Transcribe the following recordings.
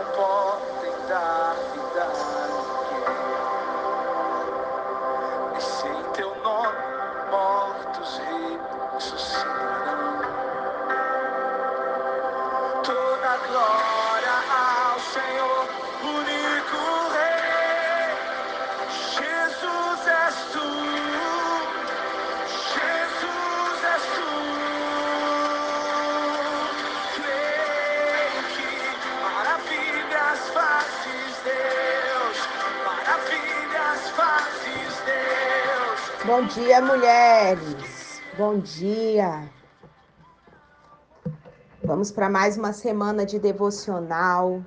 mãos não Bom dia, mulheres. Bom dia. Vamos para mais uma semana de devocional.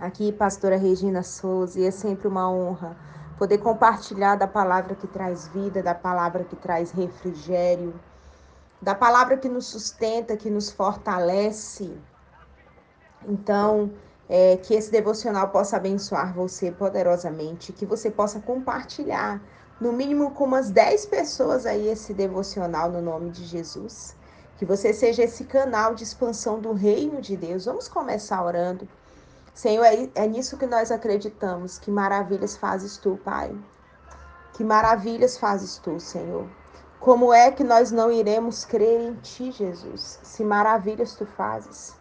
Aqui, pastora Regina Souza, e é sempre uma honra poder compartilhar da palavra que traz vida, da palavra que traz refrigério, da palavra que nos sustenta, que nos fortalece. Então, é, que esse devocional possa abençoar você poderosamente, que você possa compartilhar, no mínimo com umas 10 pessoas aí, esse devocional no nome de Jesus. Que você seja esse canal de expansão do reino de Deus. Vamos começar orando. Senhor, é, é nisso que nós acreditamos. Que maravilhas fazes tu, Pai. Que maravilhas fazes tu, Senhor. Como é que nós não iremos crer em ti, Jesus? Se maravilhas tu fazes.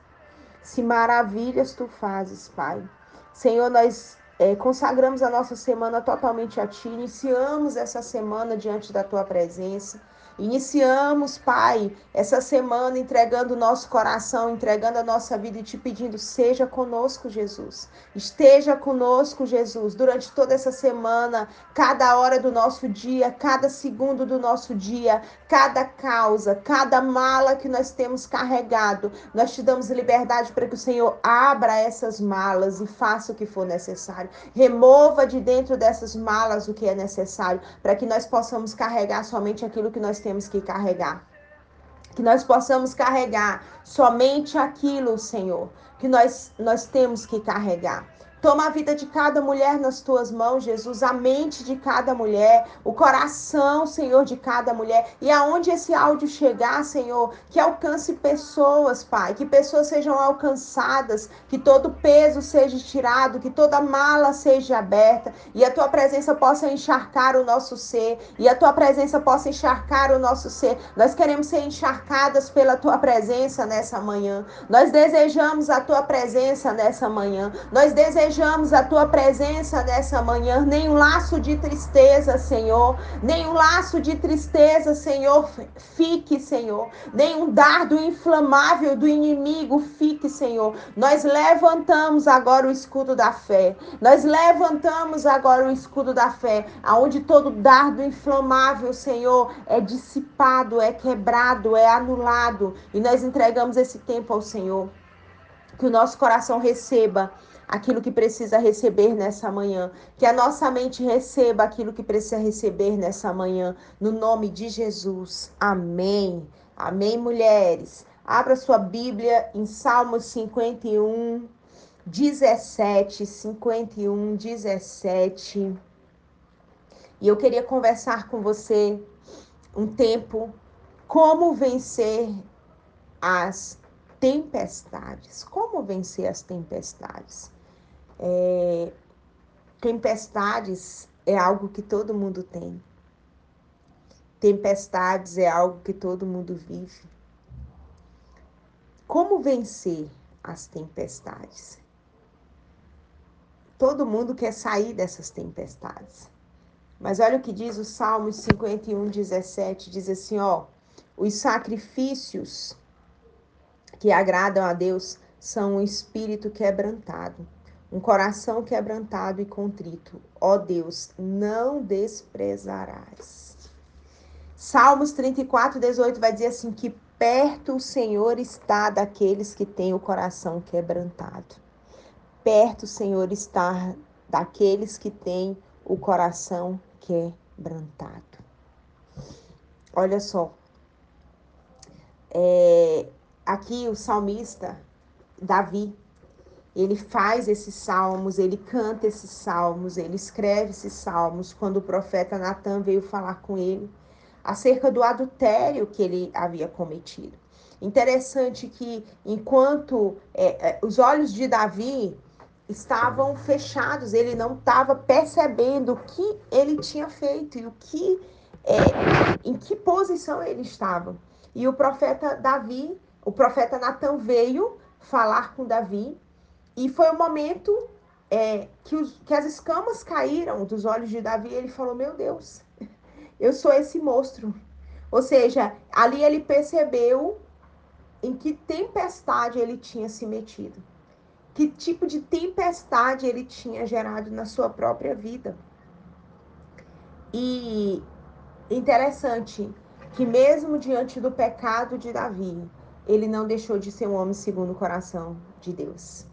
Se maravilhas tu fazes, Pai. Senhor, nós é, consagramos a nossa semana totalmente a ti. Iniciamos essa semana diante da tua presença. Iniciamos, Pai, essa semana entregando o nosso coração, entregando a nossa vida e te pedindo: seja conosco, Jesus. Esteja conosco, Jesus, durante toda essa semana, cada hora do nosso dia, cada segundo do nosso dia, cada causa, cada mala que nós temos carregado. Nós te damos liberdade para que o Senhor abra essas malas e faça o que for necessário. Remova de dentro dessas malas o que é necessário, para que nós possamos carregar somente aquilo que nós temos que carregar. Que nós possamos carregar somente aquilo, Senhor, que nós, nós temos que carregar. Toma a vida de cada mulher nas tuas mãos, Jesus, a mente de cada mulher, o coração, Senhor, de cada mulher. E aonde esse áudio chegar, Senhor, que alcance pessoas, Pai, que pessoas sejam alcançadas, que todo peso seja tirado, que toda mala seja aberta e a tua presença possa encharcar o nosso ser e a tua presença possa encharcar o nosso ser. Nós queremos ser encharcadas pela tua presença nessa manhã. Nós desejamos a tua presença nessa manhã. Nós desejamos desejamos a tua presença nessa manhã, nenhum laço de tristeza, Senhor, nenhum laço de tristeza, Senhor, fique, Senhor, nenhum dardo inflamável do inimigo fique, Senhor. Nós levantamos agora o escudo da fé, nós levantamos agora o escudo da fé, aonde todo dardo inflamável, Senhor, é dissipado, é quebrado, é anulado, e nós entregamos esse tempo ao Senhor. Que o nosso coração receba aquilo que precisa receber nessa manhã. Que a nossa mente receba aquilo que precisa receber nessa manhã. No nome de Jesus. Amém. Amém, mulheres. Abra sua Bíblia em Salmos 51, 17. 51, 17. E eu queria conversar com você um tempo como vencer as tempestades. Como vencer as tempestades? É, tempestades é algo que todo mundo tem. Tempestades é algo que todo mundo vive. Como vencer as tempestades? Todo mundo quer sair dessas tempestades. Mas olha o que diz o Salmo 51, 17: diz assim: ó, os sacrifícios que agradam a Deus são um espírito quebrantado, um coração quebrantado e contrito. Ó Deus, não desprezarás. Salmos 34, 18 vai dizer assim: que perto o Senhor está daqueles que têm o coração quebrantado. Perto o Senhor está daqueles que têm o coração quebrantado. Olha só, é, aqui o salmista Davi, ele faz esses salmos, ele canta esses salmos, ele escreve esses salmos quando o profeta Natan veio falar com ele acerca do adultério que ele havia cometido. Interessante que enquanto é, é, os olhos de Davi estavam fechados, ele não estava percebendo o que ele tinha feito e o que é, em que posição ele estava. E o profeta Davi, o profeta Natan veio falar com Davi e foi o momento é, que, os, que as escamas caíram dos olhos de Davi. Ele falou: Meu Deus, eu sou esse monstro. Ou seja, ali ele percebeu em que tempestade ele tinha se metido. Que tipo de tempestade ele tinha gerado na sua própria vida. E interessante que mesmo diante do pecado de Davi, ele não deixou de ser um homem segundo o coração de Deus.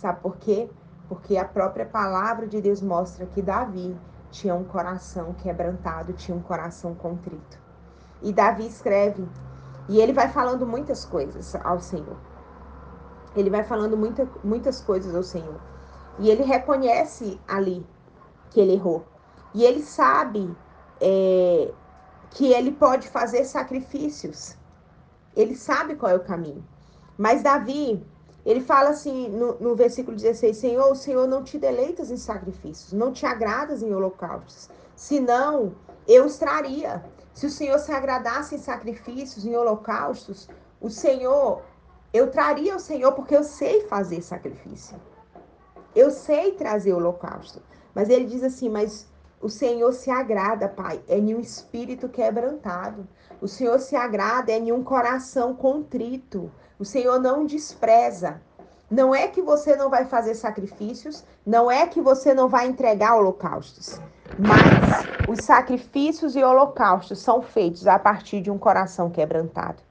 Sabe por quê? Porque a própria palavra de Deus mostra que Davi tinha um coração quebrantado, tinha um coração contrito. E Davi escreve, e ele vai falando muitas coisas ao Senhor. Ele vai falando muita, muitas coisas ao Senhor. E ele reconhece ali que ele errou. E ele sabe é, que ele pode fazer sacrifícios. Ele sabe qual é o caminho. Mas Davi, ele fala assim no, no versículo 16: Senhor, o Senhor não te deleitas em sacrifícios, não te agradas em holocaustos, senão eu os traria. Se o Senhor se agradasse em sacrifícios, em holocaustos, o Senhor, eu traria o Senhor porque eu sei fazer sacrifício. Eu sei trazer holocausto. Mas ele diz assim: Mas o Senhor se agrada, Pai, é em um espírito quebrantado. O Senhor se agrada é em um coração contrito. O Senhor não despreza. Não é que você não vai fazer sacrifícios, não é que você não vai entregar holocaustos, mas os sacrifícios e holocaustos são feitos a partir de um coração quebrantado.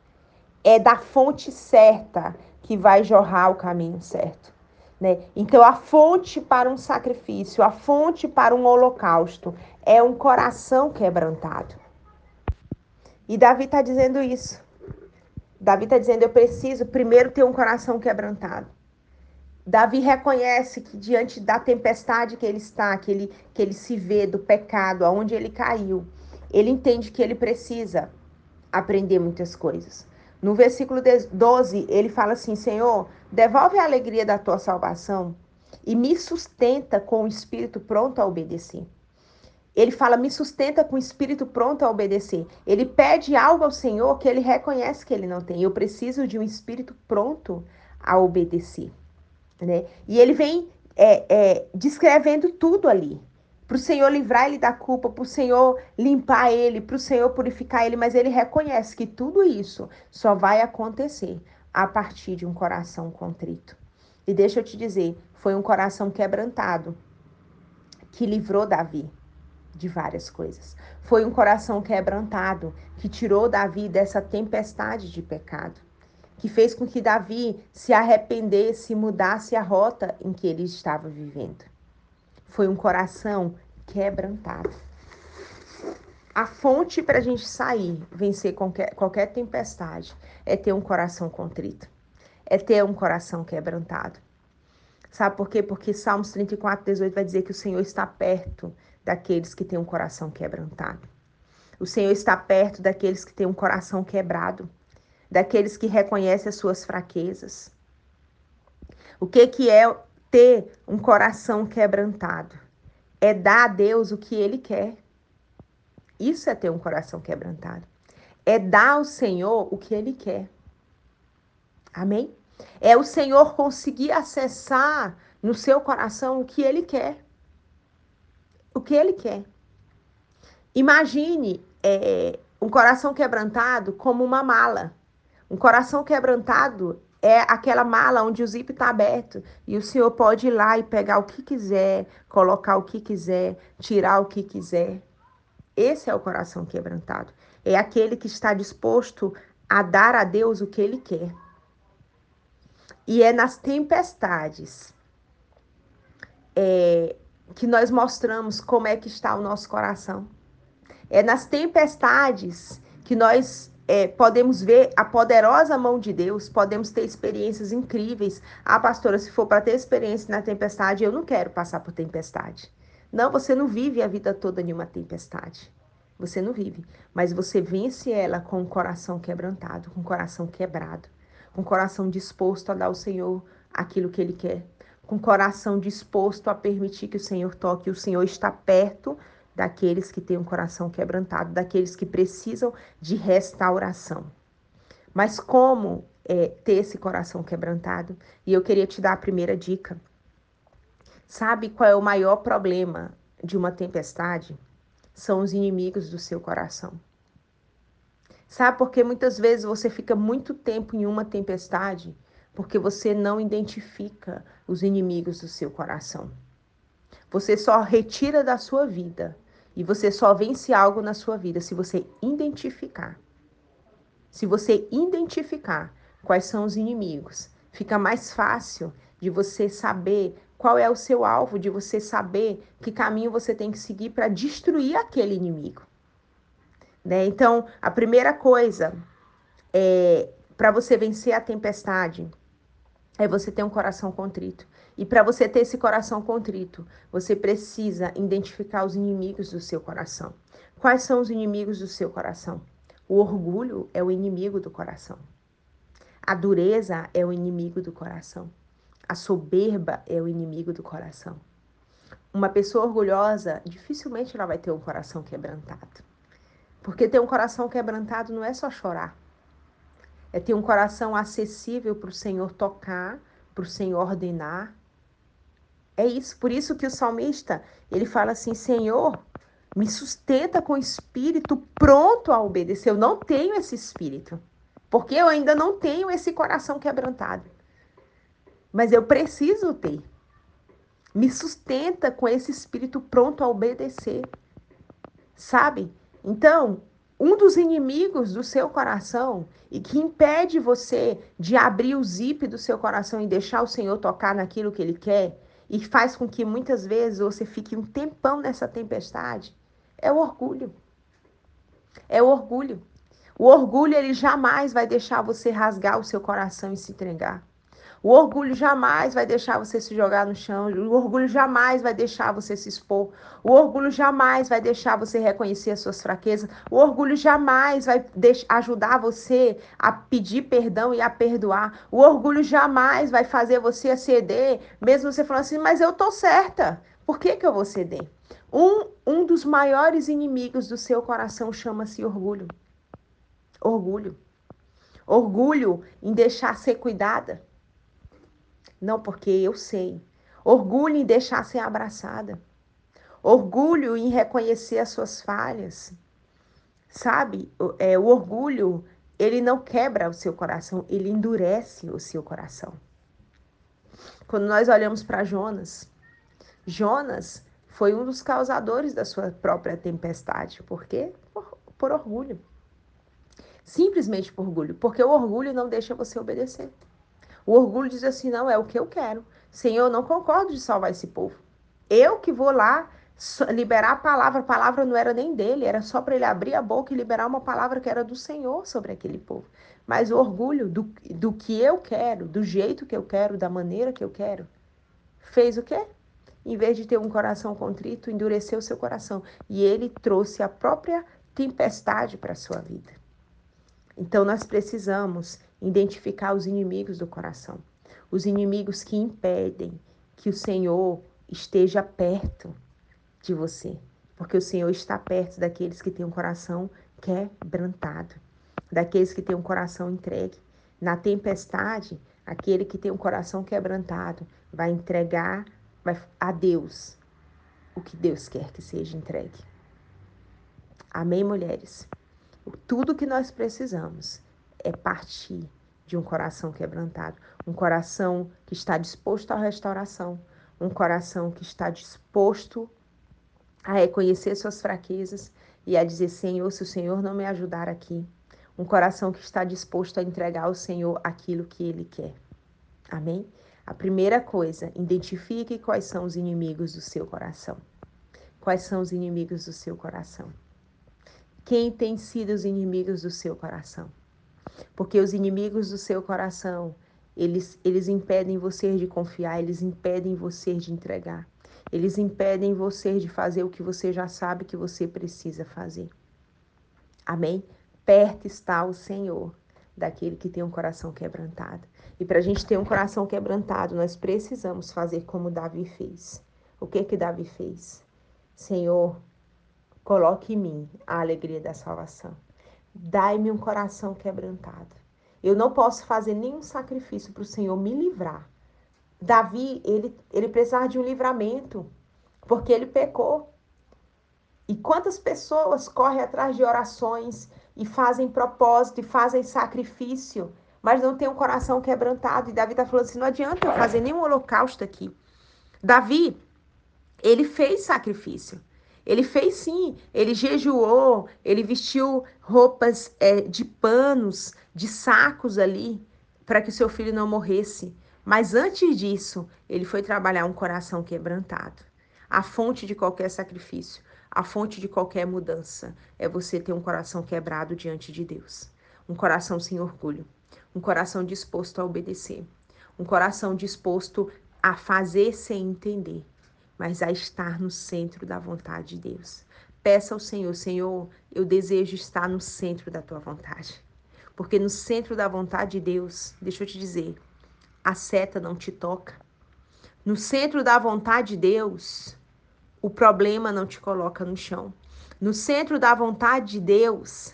É da fonte certa que vai jorrar o caminho certo. Né? Então, a fonte para um sacrifício, a fonte para um holocausto é um coração quebrantado. E Davi está dizendo isso. Davi está dizendo: eu preciso primeiro ter um coração quebrantado. Davi reconhece que diante da tempestade que ele está, que ele, que ele se vê do pecado, aonde ele caiu, ele entende que ele precisa aprender muitas coisas. No versículo 12, ele fala assim: Senhor, devolve a alegria da tua salvação e me sustenta com o espírito pronto a obedecer. Ele fala, me sustenta com o espírito pronto a obedecer. Ele pede algo ao Senhor que ele reconhece que ele não tem. Eu preciso de um espírito pronto a obedecer. Né? E ele vem é, é, descrevendo tudo ali. Para o Senhor livrar ele da culpa, para o Senhor limpar ele, para o Senhor purificar ele, mas ele reconhece que tudo isso só vai acontecer a partir de um coração contrito. E deixa eu te dizer, foi um coração quebrantado que livrou Davi de várias coisas. Foi um coração quebrantado que tirou Davi dessa tempestade de pecado, que fez com que Davi se arrependesse e mudasse a rota em que ele estava vivendo. Foi um coração quebrantado. A fonte para a gente sair, vencer qualquer, qualquer tempestade, é ter um coração contrito, é ter um coração quebrantado. Sabe por quê? Porque Salmos 34, 18 vai dizer que o Senhor está perto daqueles que têm um coração quebrantado. O Senhor está perto daqueles que têm um coração quebrado, daqueles que reconhecem as suas fraquezas. O que, que é ter um coração quebrantado? É dar a Deus o que Ele quer. Isso é ter um coração quebrantado. É dar ao Senhor o que Ele quer. Amém? É o Senhor conseguir acessar no seu coração o que Ele quer o que ele quer. Imagine é, um coração quebrantado como uma mala. Um coração quebrantado é aquela mala onde o zip está aberto e o senhor pode ir lá e pegar o que quiser, colocar o que quiser, tirar o que quiser. Esse é o coração quebrantado. É aquele que está disposto a dar a Deus o que ele quer. E é nas tempestades é, que nós mostramos como é que está o nosso coração. É nas tempestades que nós é, podemos ver a poderosa mão de Deus, podemos ter experiências incríveis. Ah, pastora, se for para ter experiência na tempestade, eu não quero passar por tempestade. Não, você não vive a vida toda em uma tempestade. Você não vive. Mas você vence ela com o coração quebrantado, com o coração quebrado, com o coração disposto a dar ao Senhor aquilo que Ele quer, com o coração disposto a permitir que o Senhor toque. O Senhor está perto daqueles que têm um coração quebrantado, daqueles que precisam de restauração. Mas como é, ter esse coração quebrantado? E eu queria te dar a primeira dica. Sabe qual é o maior problema de uma tempestade? São os inimigos do seu coração. Sabe por que muitas vezes você fica muito tempo em uma tempestade? Porque você não identifica os inimigos do seu coração. Você só retira da sua vida e você só vence algo na sua vida se você identificar. Se você identificar quais são os inimigos, fica mais fácil de você saber qual é o seu alvo, de você saber que caminho você tem que seguir para destruir aquele inimigo. Né? Então, a primeira coisa é para você vencer a tempestade é você ter um coração contrito. E para você ter esse coração contrito, você precisa identificar os inimigos do seu coração. Quais são os inimigos do seu coração? O orgulho é o inimigo do coração. A dureza é o inimigo do coração. A soberba é o inimigo do coração. Uma pessoa orgulhosa, dificilmente ela vai ter um coração quebrantado. Porque ter um coração quebrantado não é só chorar. É ter um coração acessível para o Senhor tocar, para o Senhor ordenar, é isso, por isso que o salmista, ele fala assim: Senhor, me sustenta com o espírito pronto a obedecer. Eu não tenho esse espírito, porque eu ainda não tenho esse coração quebrantado. Mas eu preciso ter. Me sustenta com esse espírito pronto a obedecer. Sabe? Então, um dos inimigos do seu coração e que impede você de abrir o zip do seu coração e deixar o Senhor tocar naquilo que ele quer e faz com que muitas vezes você fique um tempão nessa tempestade, é o orgulho. É o orgulho. O orgulho ele jamais vai deixar você rasgar o seu coração e se entregar. O orgulho jamais vai deixar você se jogar no chão. O orgulho jamais vai deixar você se expor. O orgulho jamais vai deixar você reconhecer as suas fraquezas. O orgulho jamais vai ajudar você a pedir perdão e a perdoar. O orgulho jamais vai fazer você ceder, mesmo você falando assim, mas eu tô certa. Por que, que eu vou ceder? Um, um dos maiores inimigos do seu coração chama-se orgulho. Orgulho. Orgulho em deixar ser cuidada não, porque eu sei. Orgulho em deixar ser abraçada. Orgulho em reconhecer as suas falhas. Sabe? É, o orgulho, ele não quebra o seu coração, ele endurece o seu coração. Quando nós olhamos para Jonas, Jonas foi um dos causadores da sua própria tempestade. Por quê? Por, por orgulho. Simplesmente por orgulho. Porque o orgulho não deixa você obedecer. O orgulho diz assim: não, é o que eu quero. Senhor, eu não concordo de salvar esse povo. Eu que vou lá liberar a palavra. A palavra não era nem dele, era só para ele abrir a boca e liberar uma palavra que era do Senhor sobre aquele povo. Mas o orgulho do, do que eu quero, do jeito que eu quero, da maneira que eu quero, fez o quê? Em vez de ter um coração contrito, endureceu seu coração. E ele trouxe a própria tempestade para a sua vida. Então nós precisamos identificar os inimigos do coração, os inimigos que impedem que o Senhor esteja perto de você, porque o Senhor está perto daqueles que têm um coração quebrantado, daqueles que têm um coração entregue. Na tempestade, aquele que tem um coração quebrantado vai entregar a Deus o que Deus quer que seja entregue. Amém, mulheres? Tudo que nós precisamos é partir de um coração quebrantado, um coração que está disposto à restauração, um coração que está disposto a reconhecer suas fraquezas e a dizer: Senhor, se o Senhor não me ajudar aqui, um coração que está disposto a entregar ao Senhor aquilo que ele quer. Amém? A primeira coisa, identifique quais são os inimigos do seu coração. Quais são os inimigos do seu coração? Quem tem sido os inimigos do seu coração? Porque os inimigos do seu coração, eles, eles impedem você de confiar, eles impedem você de entregar. Eles impedem você de fazer o que você já sabe que você precisa fazer. Amém? Perto está o Senhor daquele que tem um coração quebrantado. E para a gente ter um coração quebrantado, nós precisamos fazer como Davi fez. O que que Davi fez? Senhor, coloque em mim a alegria da salvação. Dai-me um coração quebrantado. Eu não posso fazer nenhum sacrifício para o Senhor me livrar. Davi, ele, ele precisava de um livramento, porque ele pecou. E quantas pessoas correm atrás de orações e fazem propósito e fazem sacrifício, mas não tem um coração quebrantado. E Davi está falando assim: não adianta eu fazer nenhum holocausto aqui. Davi, ele fez sacrifício. Ele fez sim, ele jejuou, ele vestiu roupas é, de panos, de sacos ali, para que seu filho não morresse. Mas antes disso, ele foi trabalhar um coração quebrantado. A fonte de qualquer sacrifício, a fonte de qualquer mudança é você ter um coração quebrado diante de Deus. Um coração sem orgulho, um coração disposto a obedecer, um coração disposto a fazer sem entender, mas a estar no centro da vontade de Deus. Peça ao Senhor, Senhor, eu desejo estar no centro da tua vontade. Porque no centro da vontade de Deus, deixa eu te dizer, a seta não te toca. No centro da vontade de Deus, o problema não te coloca no chão. No centro da vontade de Deus,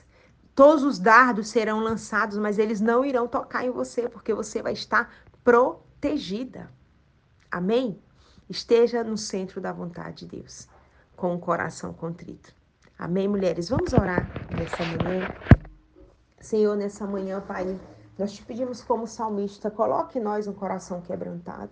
todos os dardos serão lançados, mas eles não irão tocar em você, porque você vai estar protegida. Amém? Esteja no centro da vontade de Deus, com o coração contrito. Amém, mulheres? Vamos orar nessa manhã. Senhor, nessa manhã, Pai, nós te pedimos como salmista, coloque em nós um coração quebrantado.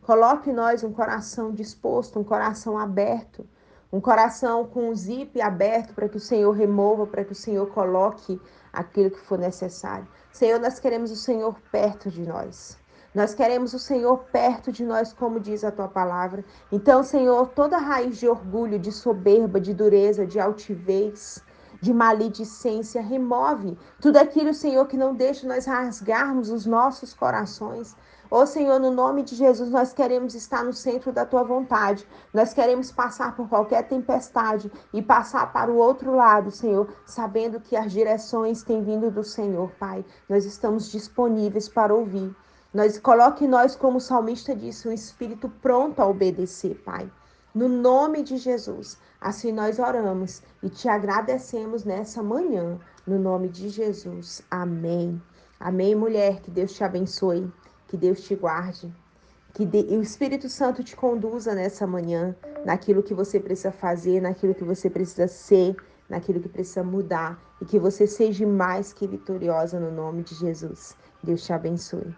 Coloque em nós um coração disposto, um coração aberto, um coração com o zip aberto para que o Senhor remova, para que o Senhor coloque aquilo que for necessário. Senhor, nós queremos o Senhor perto de nós. Nós queremos o Senhor perto de nós, como diz a tua palavra. Então, Senhor, toda raiz de orgulho, de soberba, de dureza, de altivez, de maledicência, remove tudo aquilo, Senhor, que não deixa nós rasgarmos os nossos corações. Oh, Senhor, no nome de Jesus, nós queremos estar no centro da tua vontade. Nós queremos passar por qualquer tempestade e passar para o outro lado, Senhor, sabendo que as direções têm vindo do Senhor, Pai. Nós estamos disponíveis para ouvir. Nós coloque nós, como o salmista disse, um espírito pronto a obedecer, Pai. No nome de Jesus, assim nós oramos e te agradecemos nessa manhã, no nome de Jesus. Amém. Amém, mulher. Que Deus te abençoe, que Deus te guarde, que o Espírito Santo te conduza nessa manhã, naquilo que você precisa fazer, naquilo que você precisa ser, naquilo que precisa mudar e que você seja mais que vitoriosa no nome de Jesus. Deus te abençoe.